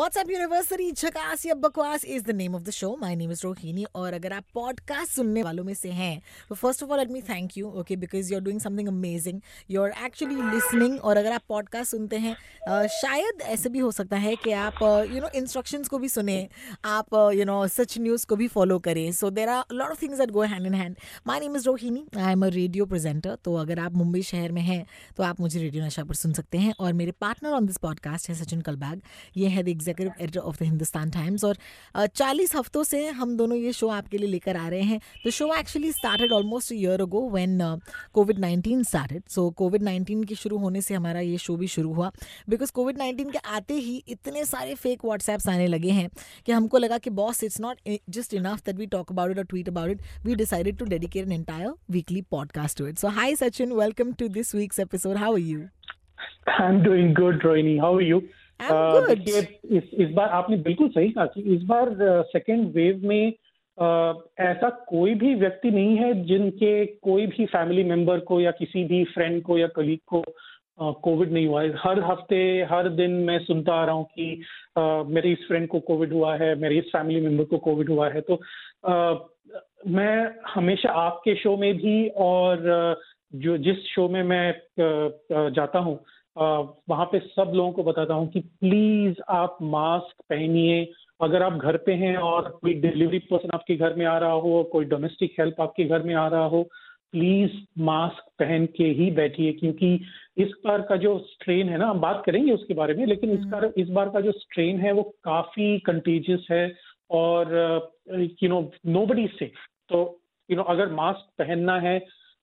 WhatsApp university झकास या बकवास is the name of the show my name is Rohini और अगर आप पॉडकास्ट सुनने वालों में से हैं तो first of all let me thank you okay because you are doing something amazing you are actually listening और अगर आप पॉडकास्ट सुनते हैं शायद ऐसे भी हो सकता है कि आप यू नो इंस्ट्रक्शंस को भी सुने, आप यू नो सच न्यूज़ को भी फॉलो करें. So there are lot of things that go hand in hand my name is Rohini I am a radio presenter तो अगर आप मुंबई शहर में हैं तो आप मुझे रेडियो नशा पर सुन सकते हैं. और मेरे पार्टनर ऑन दिस पॉडकास्ट है सचिन कलबाग. ये है the executive editor of the Hindustan Times और चालीस हफ्तों से हम दोनों ये शो आपके लिए लेकर आ रहे हैं। The show actually started almost year ago when COVID nineteen started so COVID nineteen के शुरू होने से हमारा ये शो भी शुरू हुआ। बिकॉज़ कोविड नाइन्टीन के आते ही इतने सारे फेक व्हाट्सएप्स आने लगे हैं कि हमको लगा कि boss it's not just enough that we talk about it और tweet about it we decided to dedicate an entire weekly podcast to it so hi Sachin welcome to this week's episode how you I'm doing good, Rohini. How are you? Uh. देखिए, इस इस बार आपने बिल्कुल सही कहा कि इस बार सेकेंड वेव में uh, ऐसा कोई भी व्यक्ति नहीं है जिनके कोई भी फैमिली मेंबर को या किसी भी फ्रेंड को या कलीग को कोविड नहीं हुआ है हर हफ़्ते हर दिन मैं सुनता आ रहा हूँ कि uh, मेरे इस फ्रेंड को कोविड हुआ है मेरे इस फैमिली मेंबर को कोविड हुआ है तो uh, मैं हमेशा आपके शो में भी और uh, जो जिस शो में मैं uh, uh, जाता हूँ वहाँ पे सब लोगों को बताता हूँ कि प्लीज़ आप मास्क पहनिए। अगर आप घर पे हैं और कोई डिलीवरी पर्सन आपके घर में आ रहा हो कोई डोमेस्टिक हेल्प आपके घर में आ रहा हो प्लीज़ मास्क पहन के ही बैठिए क्योंकि इस बार का जो स्ट्रेन है ना हम बात करेंगे उसके बारे में लेकिन इस बार इस बार का जो स्ट्रेन है वो काफ़ी कंटेजियस है और यू नो नो बडी से तो यू नो अगर मास्क पहनना है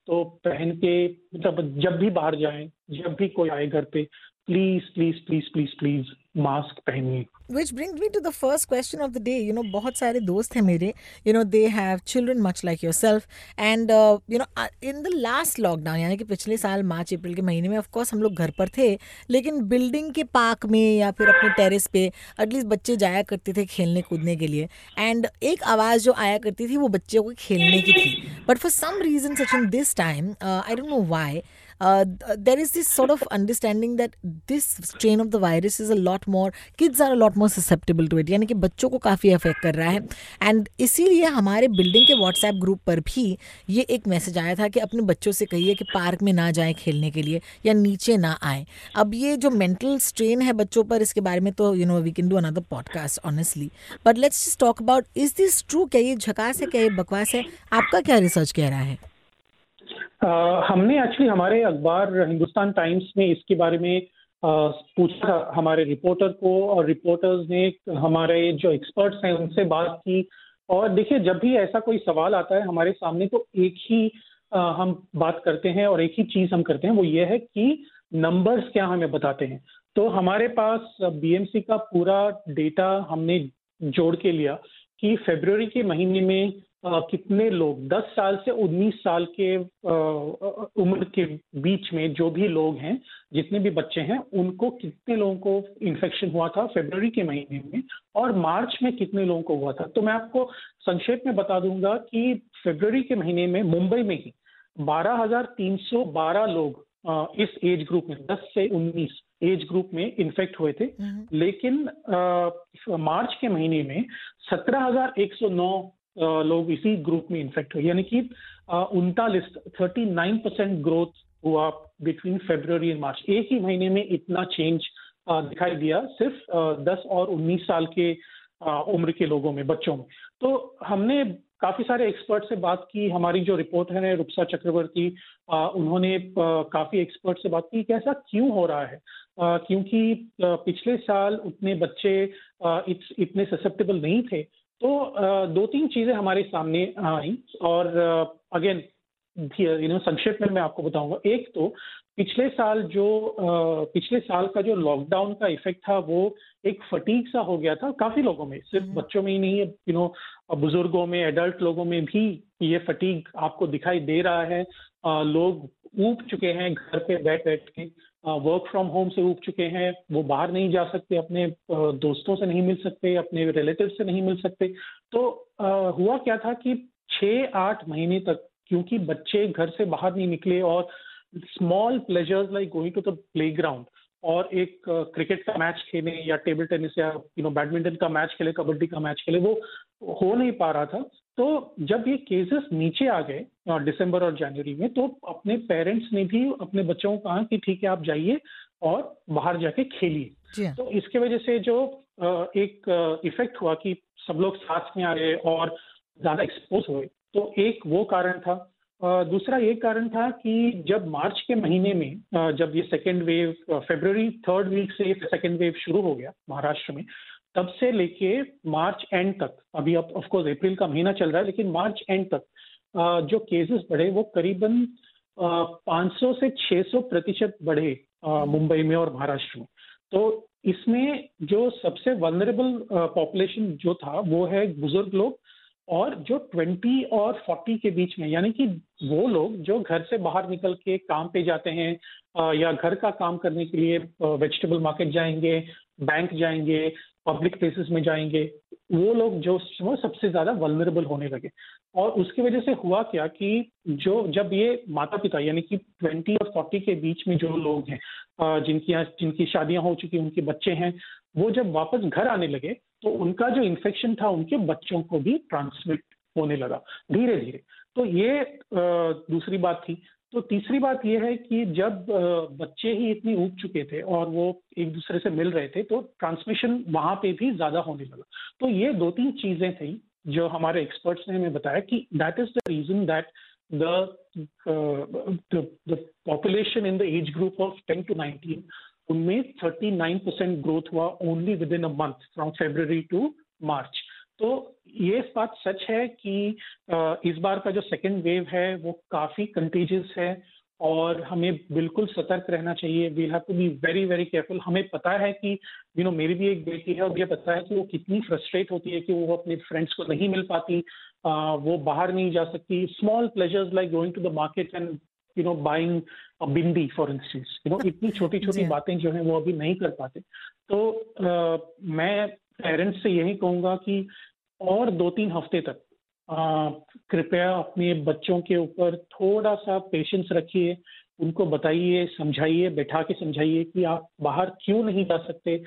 तो पहन के मतलब जब भी बाहर जाएँ, जब भी कोई आए घर पे please please please please please mask पहनिए which brings me to the first question of the day. You know बहुत सारे दोस्त हैं मेरे। You know they have children much like yourself. And uh, you know uh, in the last lockdown यानी कि पिछले साल मार्च अप्रैल के महीने में ऑफ़ कोर्स हम लोग घर पर थे। लेकिन बिल्डिंग के पार्क में या फिर अपने टेरेस पे एटलीस्ट बच्चे जाया करते थे खेलने कूदने के लिए। एंड एक आवाज़ जो आया करती थी वो बच्चों को खेलने की थी। But for some reason such in this time I don't know why uh, there is this sort of understanding that this strain of the virus is a lot more kids are a lot more susceptible to it यानी कि बच्चों को काफ़ी affect कर रहा है। And इसीलिए हमारे बिल्डिंग के व्हाट्सएप ग्रुप पर भी ये एक मैसेज आया था कि अपने बच्चों से कहिए कि पार्क में ना जाएँ खेलने के लिए या नीचे ना आए। अब ये जो मेंटल स्ट्रेन है बच्चों पर इसके बारे में तो you know we can do another podcast honestly but let's talk about is this true क्या ये झकास है? क्या ये बकवास है? आपका क्या रिसर्च कह रहा है? हमने एक्चुअली हमारे अखबार हिंदुस्तान टाइम्स में इसके बारे में पूछा हमारे रिपोर्टर को और रिपोर्टर्स ने हमारे जो एक्सपर्ट्स हैं उनसे बात की। और देखिए जब भी ऐसा कोई सवाल आता है हमारे सामने तो एक ही uh, हम बात करते हैं और एक ही चीज़ हम करते हैं वो ये है कि नंबर्स क्या हमें बताते हैं। तो हमारे पास बीएमसी का पूरा डेटा हमने जोड़ के लिया कि फरवरी के महीने में कितने लोग? 10 साल से 19 साल के उम्र के बीच में जो भी लोग हैं जितने भी बच्चे हैं उनको कितने लोगों को इन्फेक्शन हुआ था फरवरी के महीने में और मार्च में कितने लोगों को हुआ था? तो मैं आपको संक्षेप में बता दूँगा कि फरवरी के महीने में मुंबई में ही 12,312 लोग इस एज ग्रुप में 10 से 19 एज ग्रुप में इन्फेक्ट हुए थे। लेकिन आ, मार्च के महीने में 17,109 लोग इसी ग्रुप में इन्फेक्ट हुए। यानी कि उनतालीस थर्टी नाइन परसेंट ग्रोथ हुआ बिटवीन फेब्रवरी एंड मार्च एक ही महीने में इतना चेंज दिखाई दिया सिर्फ़ दस और उन्नीस साल के उम्र के लोगों में, बच्चों में। तो हमने काफ़ी सारे एक्सपर्ट से बात की। हमारी जो रिपोर्टर है, रुपसा चक्रवर्ती उन्होंने काफ़ी एक्सपर्ट से बात की कि ऐसा क्यों हो रहा है? क्योंकि पिछले साल उतने बच्चे इतने ससेप्टेबल नहीं थे। तो दो तीन चीज़ें हमारे सामने आई और अगेन यू नो संक्षेप में मैं आपको बताऊँगा। एक तो पिछले साल जो पिछले साल का जो लॉकडाउन का इफ़ेक्ट था वो एक फटीक सा हो गया था काफ़ी लोगों में। सिर्फ़ बच्चों में ही नहीं है यू नो बुज़ुर्गों में एडल्ट लोगों में भी ये फटीक आपको दिखाई दे रहा है। लोग ऊब चुके हैं घर पे बैठ बैठ के। वर्क फ्रॉम होम से उग चुके हैं, वो बाहर नहीं जा सकते, अपने दोस्तों से नहीं मिल सकते, अपने रिलेटिव से नहीं मिल सकते। तो हुआ क्या था कि छः आठ महीने तक, क्योंकि बच्चे घर से बाहर नहीं निकले और small pleasures like going to the playground और एक क्रिकेट का मैच खेले या टेबल टेनिस या यू नो बैडमिंटन का मैच खेले, कबड्डी का मैच खेले, वो हो नहीं पा रहा था। तो जब ये केसेस नीचे आ गए दिसंबर और जनवरी में तो अपने पेरेंट्स ने भी अपने बच्चों को कहा कि ठीक है आप जाइए और बाहर जाके खेलिए। हाँ। तो इसके वजह से जो एक इफ़ेक्ट हुआ कि सब लोग साथ में आ गए और ज़्यादा एक्सपोज हुए। तो एक वो कारण था। दूसरा ये कारण था कि जब मार्च के महीने में जब ये second wave February third week से सेकेंड वेव शुरू हो गया महाराष्ट्र में तब से लेके मार्च एंड तक, अभी अब ऑफकोर्स अप्रैल का महीना चल रहा है, लेकिन मार्च एंड तक जो केसेस बढ़े, वो करीबन 500 से 600 प्रतिशत बढ़े मुंबई में और महाराष्ट्र में। तो इसमें जो सबसे वनरेबल पॉपुलेशन जो था, वो है बुज़ुर्ग लोग और जो 20 और 40 के बीच में, यानी कि वो लोग जो घर से बाहर निकल के काम पे जाते हैं या घर का काम करने के लिए वेजिटेबल मार्केट जाएँगे बैंक जाएँगे पब्लिक प्लेसेस में जाएँगे, वो लोग जो सबसे ज़्यादा वलनरेबल होने लगे। और उसकी वजह से हुआ क्या कि जो, जब ये माता पिता यानी कि 20 और 40 के बीच में जो लोग हैं जिनकी यहाँ, जिनकी शादियाँ हो चुकी, उनके बच्चे हैं, वो जब वापस घर आने लगे तो उनका जो इन्फेक्शन था, उनके बच्चों को भी ट्रांसमिट होने लगा धीरे धीरे तो ये दूसरी बात थी। तो तीसरी बात यह है कि जब बच्चे ही इतनी उग चुके थे और वो एक दूसरे से मिल रहे थे तो ट्रांसमिशन वहाँ पे भी ज़्यादा होने लगा। तो ये दो तीन चीज़ें थी जो हमारे एक्सपर्ट्स ने हमें बताया कि that is the reason that the population in the age group of ten to nineteen उनमें 39 परसेंट ग्रोथ हुआ only within a month from February to March तो ये बात सच है कि इस बार का जो सेकेंड वेव है वो काफ़ी कंटेजियस है और हमें बिल्कुल सतर्क रहना चाहिए। We have to be very very careful हमें पता है कि यू नो मेरी भी एक बेटी है और मुझे पता है कि वो कितनी फ्रस्ट्रेट होती है कि वो अपने फ्रेंड्स को नहीं मिल पाती। आ, वो बाहर नहीं जा सकती। Small pleasures like going to the market and you know buying a bindi for instance you know इतनी छोटी छोटी बातें जो है वो अभी नहीं कर पाते। तो आ, मैं पेरेंट्स से यही कहूँगा कि और दो तीन हफ़्ते तक कृपया अपने बच्चों के ऊपर थोड़ा सा पेशेंस रखिए उनको बताइए समझाइए बैठा के समझाइए कि आप बाहर क्यों नहीं जा सकते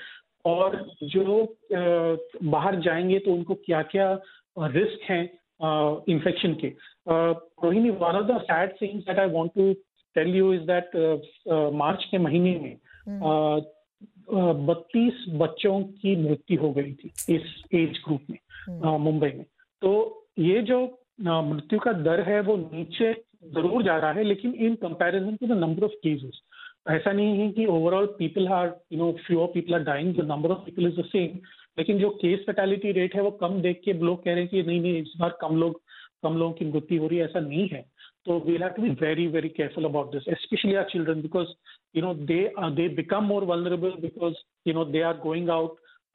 और जो बाहर जाएँगे तो उनको क्या क्या रिस्क हैं इन्फेक्शन के Rohini one of the sad things that I want to tell you is that March के महीने में हम्म। बत्तीस बच्चों की मृत्यु हो गई थी इस एज ग्रुप में। मुंबई में। तो ये जो मृत्यु का दर है वो नीचे ज़रूर जा रहा है लेकिन in comparison to the number of cases ऐसा नहीं है कि overall people are you know few people are dying the number of people is the same लेकिन जो केस फैटेलिटी रेट है वो कम देख के लोग कह रहे हैं कि नहीं नहीं इस बार कम लोग कम लोगों की मृत्यु हो रही है ऐसा नहीं है। तो we have to be very, very careful about this, especially our children, because you know they uh, they become more vulnerable because you know they are going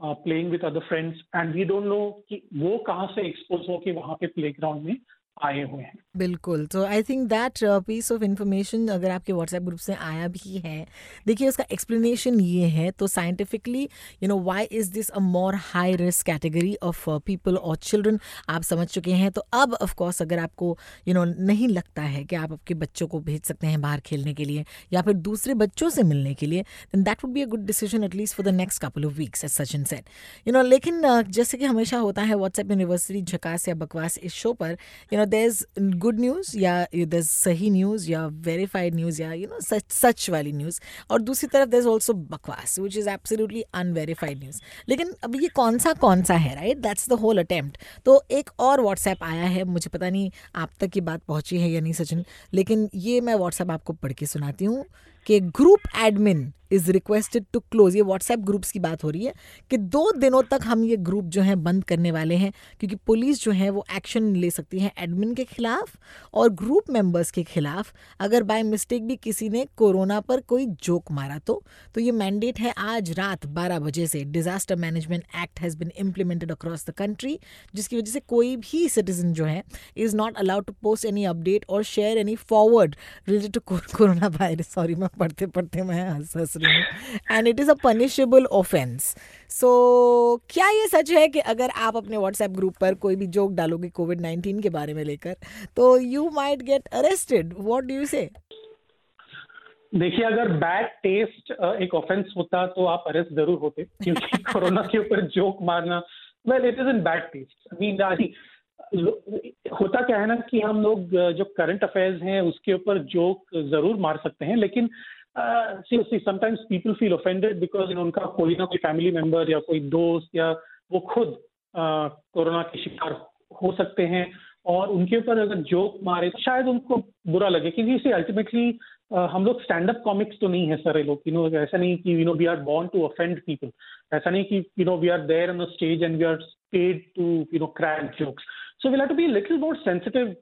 out uh, playing with other friends, and we don't know कि वो कहाँ से expose हो के वहाँ पे playground में आए हुए हैं। बिल्कुल। तो I think that piece of information अगर आपके व्हाट्सएप ग्रुप से आया भी है देखिए उसका एक्सप्लेनेशन ये है तो scientifically you know why is this a more high risk category of people और चिल्ड्रन आप समझ चुके हैं तो अब ऑफ़ कोर्स अगर आपको यू you नो know, नहीं लगता है कि आप आपके बच्चों को भेज सकते हैं बाहर खेलने के लिए या फिर दूसरे बच्चों से मिलने के लिए then that would be a good decision at least for the next couple of weeks as Sachin said you know लेकिन uh, जैसे कि हमेशा होता है व्हाट्सएप यूनिवर्सिटी झकास या बकवास इस शो पर you know there good news या दर सही न्यूज़ या वेरीफाइड न्यूज़ या यू नो सच सच वाली न्यूज़ और दूसरी तरफ़ देर इज़ ऑल्सो बकवास which is absolutely unverified news लेकिन अब ये कौन सा कौन सा है right that's the whole attempt तो एक और व्हाट्सएप आया है मुझे पता नहीं आप तक की बात पहुँची है या नहीं सचिन लेकिन ये मैं व्हाट्सएप आपको पढ़ के सुनाती हूँ कि group admin is requested to close ये व्हाट्सएप ग्रुप्स की बात हो रही है कि दो दिनों तक हम ये ग्रुप जो है बंद करने वाले हैं क्योंकि पुलिस जो है वो एक्शन ले सकती है एडमिन के खिलाफ और ग्रुप मेंबर्स के खिलाफ। अगर बाय मिस्टेक भी किसी ने कोरोना पर कोई जोक मारा तो तो ये मैंडेट है आज रात 12 बजे से। Disaster management act has been implemented across the country जिसकी वजह से कोई भी सिटीजन जो है is not allowed to post any update और share any forward related to corona virus sorry मैं पढ़ते पढ़ते मैं हंस हंस रही हूँ। And it is a punishable offence so क्या ये सच है कि अगर आप अपने व्हाट्सएप ग्रुप पर कोई भी जोक डालोगे कोविड नाइन्टीन के बारे में लेकर तो you might get arrested what do you say देखिए अगर बैड टेस्ट एक ऑफेंस होता तो आप अरेस्ट ज़रूर होते क्योंकि कोरोना के ऊपर जोक मारना well it is in bad taste I mean होता क्या है ना कि हम लोग, जो करंट अफेयर्स हैं, उसके ऊपर जोक ज़रूर मार सकते हैं, लेकिन sometimes people feel offended because उनका कोई ना कोई फैमिली मेंबर या कोई दोस्त या वो खुद कोरोना के शिकार हो सकते हैं और उनके ऊपर अगर जोक मारे तो शायद उनको बुरा लगे क्योंकि इसे अल्टीमेटली हम लोग स्टैंड अप कॉमिक्स तो नहीं है सारे लोग यू नो ऐसा नहीं कि you know we are born to offend people ऐसा नहीं कि you know we are there on stage and we are paid to you know crack jokes so we have to be little more sensitive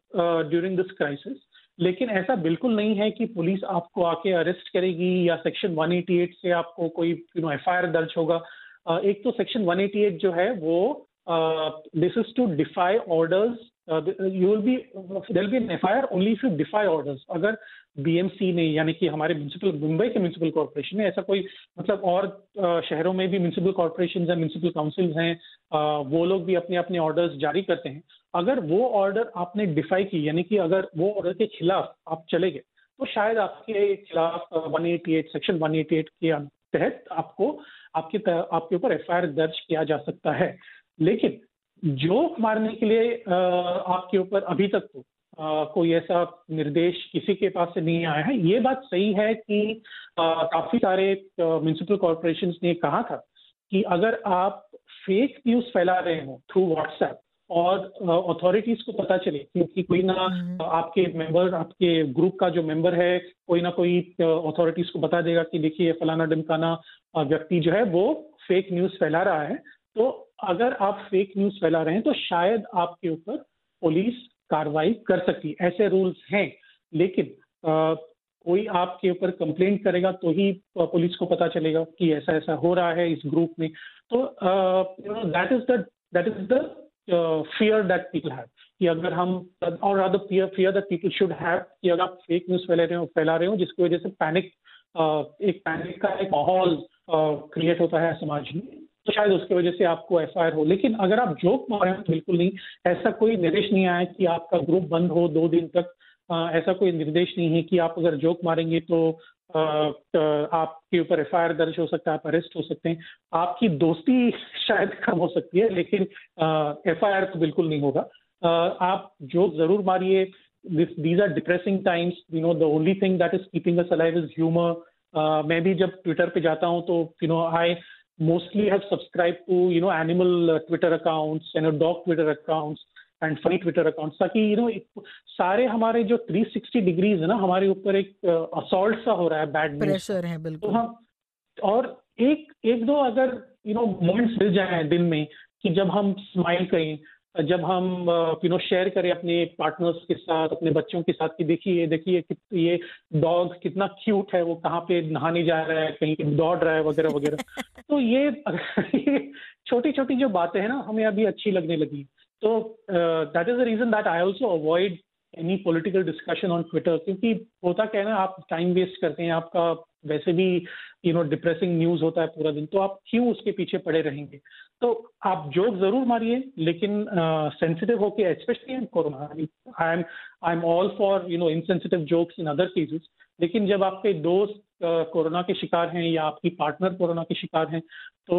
during this crisis लेकिन ऐसा बिल्कुल नहीं है कि police आपको आके अरेस्ट करेगी या सेक्शन 188 से आपको कोई यू नो एफ़ दर्ज होगा। Uh, एक तो सेक्शन 188 जो है वो this is to defy orders you will be there be F I R only if you defy orders अगर बीएमसी ने, यानी कि हमारे म्यूनसिपल मुंबई के म्यूनसिपल कॉरपोरेशन ने ऐसा कोई मतलब और शहरों में भी म्यूनसिपल कॉरपोरेशन हैं म्यूनसिपल काउंसिल हैं वो लोग भी अपने अपने ऑर्डर्स जारी करते हैं। अगर वो ऑर्डर आपने डिफाई की, यानी कि अगर वो ऑर्डर के खिलाफ आप चले गए तो शायद आपके खिलाफ 188 सेक्शन 188 के तहत आपको, आपके आपके ऊपर एफ़ दर्ज किया जा सकता है। लेकिन जोक मारने के लिए आपके ऊपर अभी तक तो कोई ऐसा निर्देश किसी के पास से नहीं आया है ये बात सही है कि काफ़ी सारे म्यूनसिपल कॉरपोरेशन ने कहा था कि अगर आप फेक न्यूज़ फैला रहे हो थ्रू व्हाट्सएप और अथॉरिटीज को पता चले क्योंकि कोई ना हम्म। आपके मेंबर आपके ग्रुप का जो मेंबर है कोई ना कोई अथॉरिटीज को बता देगा कि देखिए फलाना डिमकाना व्यक्ति जो है वो फेक न्यूज़ फैला रहा है तो अगर आप फेक न्यूज़ फैला रहे हैं तो शायद आपके ऊपर पुलिस कार्रवाई कर सकती ऐसे रूल्स हैं लेकिन आ, कोई आपके ऊपर कंप्लेंट करेगा तो ही पुलिस को पता चलेगा कि ऐसा ऐसा हो रहा है इस ग्रुप में। तो that is that is the fear that people have कि अगर हम और fear fear that people should have कि अगर आप फेक न्यूज़ फैला रहे हो फैला रहे हो जिसकी वजह से पैनिक एक पैनिक का एक माहौल क्रिएट होता है समाज में। तो शायद उसकी वजह से आपको एफआईआर हो। लेकिन अगर आप जोक मार हैं तो बिल्कुल नहीं। ऐसा कोई निर्देश नहीं आया कि आपका ग्रुप बंद हो दो दिन तक। आ, ऐसा कोई निर्देश नहीं है कि आप अगर जोक मारेंगे तो आपके ऊपर एफआईआर दर्ज हो सकता है आप अरेस्ट हो सकते हैं। आपकी दोस्ती शायद कम हो सकती है लेकिन एफआईआर तो बिल्कुल नहीं होगा। आ, आप जोक ज़रूर मारिए। These are depressing times you know the only thing that is keeping us alive is humour मैं भी जब ट्विटर पे जाता हूँ तो you know I mostly have subscribed to you know animal uh, Twitter accounts and you know, dog Twitter accounts and funny Twitter accounts ताकि you know सारे हमारे जो 360 डिग्रीज है ना हमारे ऊपर एक असॉल्ट uh, सा हो रहा है बैड प्रेशर है बिल्कुल। तो हम और एक एक दो अगर यू नो मोमेंट्स मिल जाए दिन में कि जब हम स्माइल करें जब हम यू नो शेयर करें अपने पार्टनर्स के साथ अपने बच्चों के साथ कि देखिए देखिए ये डॉग कितना क्यूट है वो कहाँ पे नहाने जा रहा है कहीं दौड़ रहा है वगैरह वगैरह। तो ये ये छोटी छोटी जो बातें हैं ना हमें अभी अच्छी लगने लगी। तो that is the reason that I also avoid any political discussion on Twitter क्योंकि होता क्या है ना आप टाइम वेस्ट करते हैं आपका वैसे भी यू नो डिप्रेसिंग न्यूज़ होता है पूरा दिन तो आप क्यों उसके पीछे पड़े रहेंगे? तो आप जोक ज़रूर मारिए, लेकिन सेंसिटिव होके specially in corona I am I am all for you know insensitive jokes in other cases लेकिन जब आपके दोस्त कोरोना के शिकार हैं या आपकी पार्टनर कोरोना के शिकार हैं तो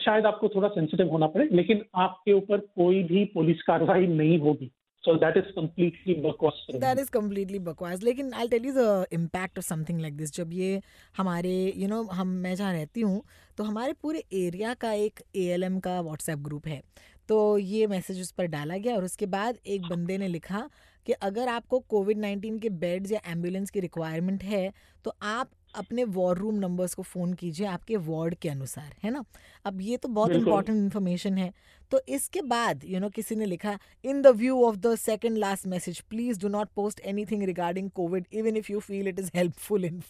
शायद आपको थोड़ा सेंसिटिव होना पड़े, लेकिन आपके ऊपर कोई भी पुलिस कार्रवाई नहीं होगी। So that is completely bakwas. That is completely bakwas. लेकिन I'll tell you the impact of something like this. जब ये हमारे you know हम मैं जहाँ रहती हूँ तो हमारे पूरे एरिया का एक ए का व्हाट्सएप ग्रुप है तो ये मैसेज उस पर डाला गया और उसके बाद एक बंदे ने लिखा कि अगर आपको कोविड नाइन्टीन के बेड्स या एंबुलेंस की रिक्वायरमेंट है तो आप अपने वॉर रूम नंबर्स को फ़ोन कीजिए आपके वार्ड के अनुसार है ना? अब ये तो बहुत इंपॉर्टेंट इन्फॉर्मेशन है। तो इसके बाद यू you नो know, किसी ने लिखा in the view of the second last message please do not post anything regarding COVID even if you feel it is helpful in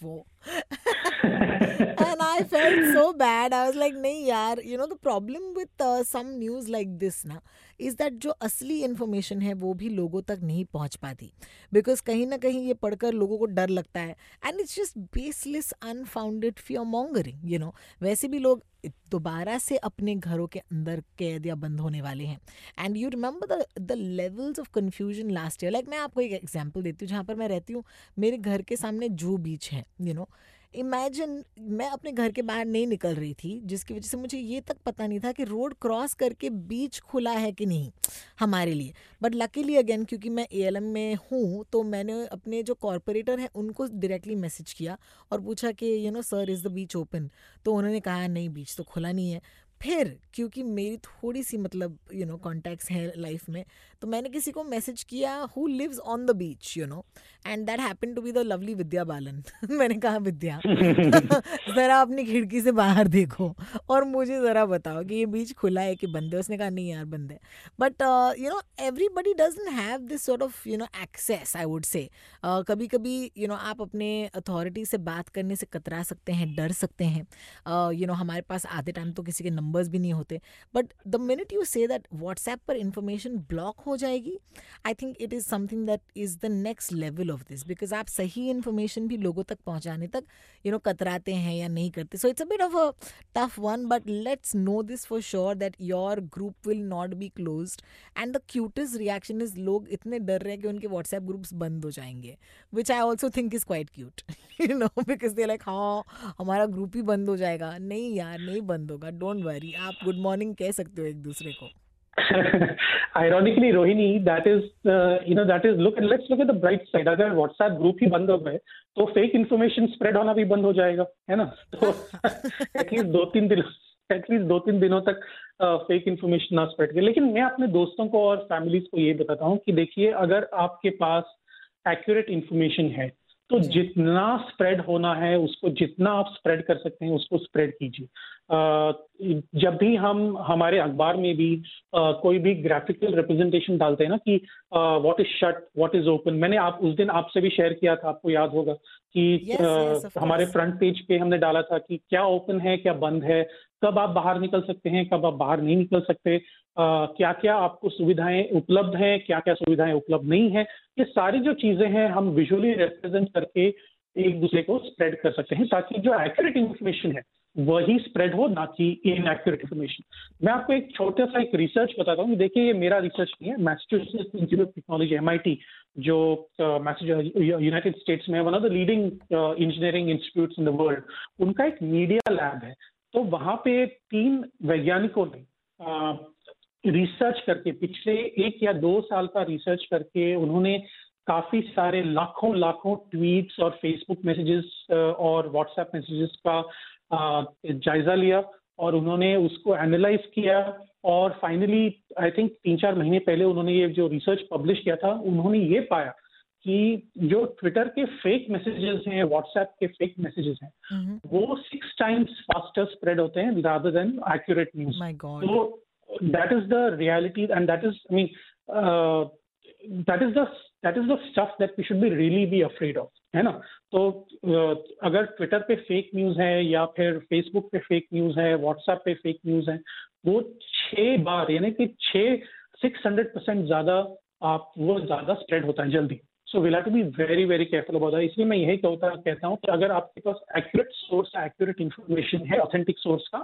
and I felt so bad. I was like, नहीं यार, you know the problem with uh, some news like this ना is that जो असली information है वो भी लोगों तक नहीं पहुँच पाती। बिकॉज़ कहीं ना कहीं ये पढ़कर लोगों को डर लगता है। And it's just baseless unfounded fear mongering you know वैसे भी लोग दोबारा से अपने घरों के अंदर कैद या बंद होने वाले हैं। And you remember the the levels of confusion last year like मैं आपको एक एग्ज़ाम्पल देती हूँ जहाँ पर मैं रहती हूँ मेरे घर के सामने जू बीच है यू नो इमेजिन मैं अपने घर के बाहर नहीं निकल रही थी, जिसकी वजह से मुझे ये तक पता नहीं था कि रोड क्रॉस करके बीच खुला है कि नहीं हमारे लिए। बट लकीली अगेन क्योंकि मैं ए में हूँ तो मैंने अपने जो कॉरपोरेटर हैं, उनको डायरेक्टली मैसेज किया और पूछा कि you know sir is the beach open तो उन्होंने कहा, नहीं बीच तो खुला नहीं है। फिर क्योंकि मेरी थोड़ी सी मतलब यू नो कॉन्टैक्ट्स हैं लाइफ में तो मैंने किसी को मैसेज किया who lives on the beach you know and that happen to be the lovely Vidya Balan मैंने कहा विद्या ज़रा अपनी खिड़की से बाहर देखो और मुझे ज़रा बताओ कि ये बीच खुला है कि बंद है? उसने कहा नहीं यार बंद है. But you know everybody doesn't have this sort of you know access I would say कभी कभी यू नो आप अपने अथॉरिटी से बात करने से कतरा सकते हैं डर सकते हैं। You uh, know you know, हमारे पास आधे टाइम तो किसी के नंबर्स भी नहीं होते। But the minute you say that WhatsApp पर इंफॉर्मेशन ब्लॉक हो जाएगी I think it is something that is the next level of this because आप सही इन्फॉर्मेशन भी लोगों तक पहुँचाने तक यू नो कतराते हैं या नहीं करते। So it's a bit of a tough one but let's know this for sure that your group will not be close and the cutest reaction is लोग इतने डर रहे हैं कि उनके व्हाट्सएप ग्रुप्स बंद हो जाएँगे which I also think is quite cute you know because they like हाँ हमारा ग्रुप ही बंद हो जाएगा। नहीं यार, नहीं बंद होगा डोंट वरी आप गुड मॉर्निंग कह सकते हो एक दूसरे को। Rohini that is uh, you know that is look let's look at the bright side. अगर व्हाट्सएप ग्रुप ही बंद हो गए तो फेक इन्फॉर्मेशन स्प्रेड होना भी बंद हो जाएगा है ना? तो एटलीस्ट दो तीन दिन एटलीस्ट दो तीन दिनों तक फेक uh, इन्फॉर्मेशन ना स्प्रेड करे लेकिन मैं अपने दोस्तों को और फैमिलीज़ को ये बताता हूँ कि देखिए अगर आपके पास एक्यूरेट इन्फॉर्मेशन है तो जितना स्प्रेड होना है उसको जितना आप स्प्रेड कर सकते हैं उसको स्प्रेड कीजिए। जब भी हम हमारे अखबार में भी आ, कोई भी ग्राफिकल रिप्रेजेंटेशन डालते हैं ना कि what is shut what is open मैंने आप उस दिन आपसे भी शेयर किया था आपको याद होगा कि yes, yes, हमारे फ्रंट पेज पे हमने डाला था कि क्या ओपन है क्या बंद है कब आप बाहर निकल सकते हैं, कब आप बाहर नहीं निकल सकते क्या क्या आपको सुविधाएँ उपलब्ध हैं क्या क्या सुविधाएँ उपलब्ध नहीं है, ये सारी जो चीज़ें हैं हम विजुअली रिप्रेजेंट करके एक दूसरे को स्प्रेड कर सकते हैं ताकि जो एक्यूरेट इन्फॉर्मेशन है, वही स्प्रेड हो, ना कि इन एक्यूरेट इन्फॉर्मेशन मैं आपको एक छोटा सा एक रिसर्च बताता हूँ। देखिए, ये मेरा रिसर्च नहीं है। Massachusetts institute of technology MIT जो मैसेज यूनाइटेड स्टेट्स में one of the leading engineering institute in the world उनका एक मीडिया लैब है। तो वहाँ पे तीन वैज्ञानिकों ने रिसर्च करके, पिछले एक या दो साल का रिसर्च करके उन्होंने काफ़ी सारे लाखों लाखों ट्वीट्स और फेसबुक मैसेजेस और व्हाट्सएप मैसेजेस का जायजा लिया और उन्होंने उसको एनालाइज किया और फाइनली आई थिंक तीन चार महीने पहले उन्होंने ये जो रिसर्च पब्लिश किया था, उन्होंने ये पाया कि जो ट्विटर के फेक मैसेजेस हैं व्हाट्सएप के फेक मैसेजेस हैं हम्म। वो सिक्स टाइम्स फास्टर स्प्रेड होते हैं रादर देन एक्यूरेट न्यूज़ तो that is the reality and that is I mean that is the that is the stuff that we should be really be afraid of है ना? तो uh, अगर Twitter पे fake news है या फिर Facebook पे फेक न्यूज़ है व्हाट्सएप पे फेक न्यूज़ है वो छह बार यानी कि छह सिक्स हंड्रेड परसेंट ज़्यादा आप वो ज़्यादा स्प्रेड होता है जल्दी। So will to be very very careful about that इसलिए मैं यही कहता कहता हूँ कि अगर आपके पास एक्यूरेट सोर्स एक्यूरेट इन्फॉर्मेशन है ऑथेंटिक सोर्स का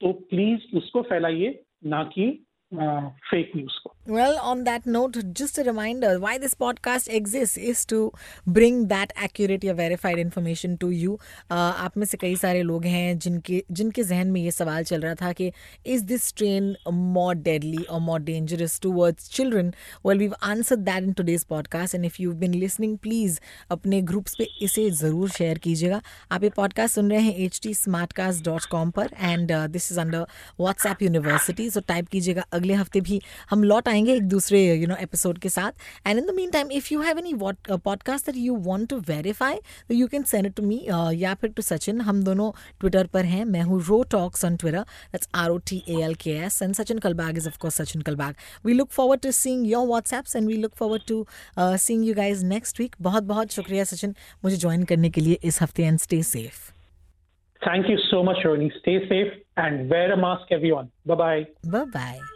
तो प्लीज़ उसको फैलाइए, ना कि uh, fake news. Well, on that note, just a reminder why this podcast exists is to bring that accurate या verified information to you. Uh, आप में से कई सारे लोग हैं जिनके जिनके जहन में ये सवाल चल रहा था कि is this strain more deadly or more dangerous towards children? Well, we've answered that in today's podcast. And if you've been listening, please अपने ग्रुप्स पे इसे ज़रूर शेयर कीजिएगा आप ये पॉडकास्ट सुन रहे हैं H T smart cast dot com पर and this is under WhatsApp university so type कीजिएगा अगले हफ़्ते भी हम लौट आएँगे एक दूसरे यू नो एपिसोड के साथ and in the mean time if you have any podcast that you want to verify तो you can send it to me या फिर टू सचिन हम दोनों ट्विटर पर हैं मैं हूँ ro talks on Twitter that's R O T A L K S and Sachin Kalbag is of course Sachin Kalbag we look forward to seeing your WhatsApps and we look forward to seeing you guys next week बहुत बहुत शुक्रिया सचिन मुझे join करने के लिए इस हफ़्ते and stay safe Thank you so much, Ronnie. Stay safe and wear a mask, everyone. Bye bye. Bye bye.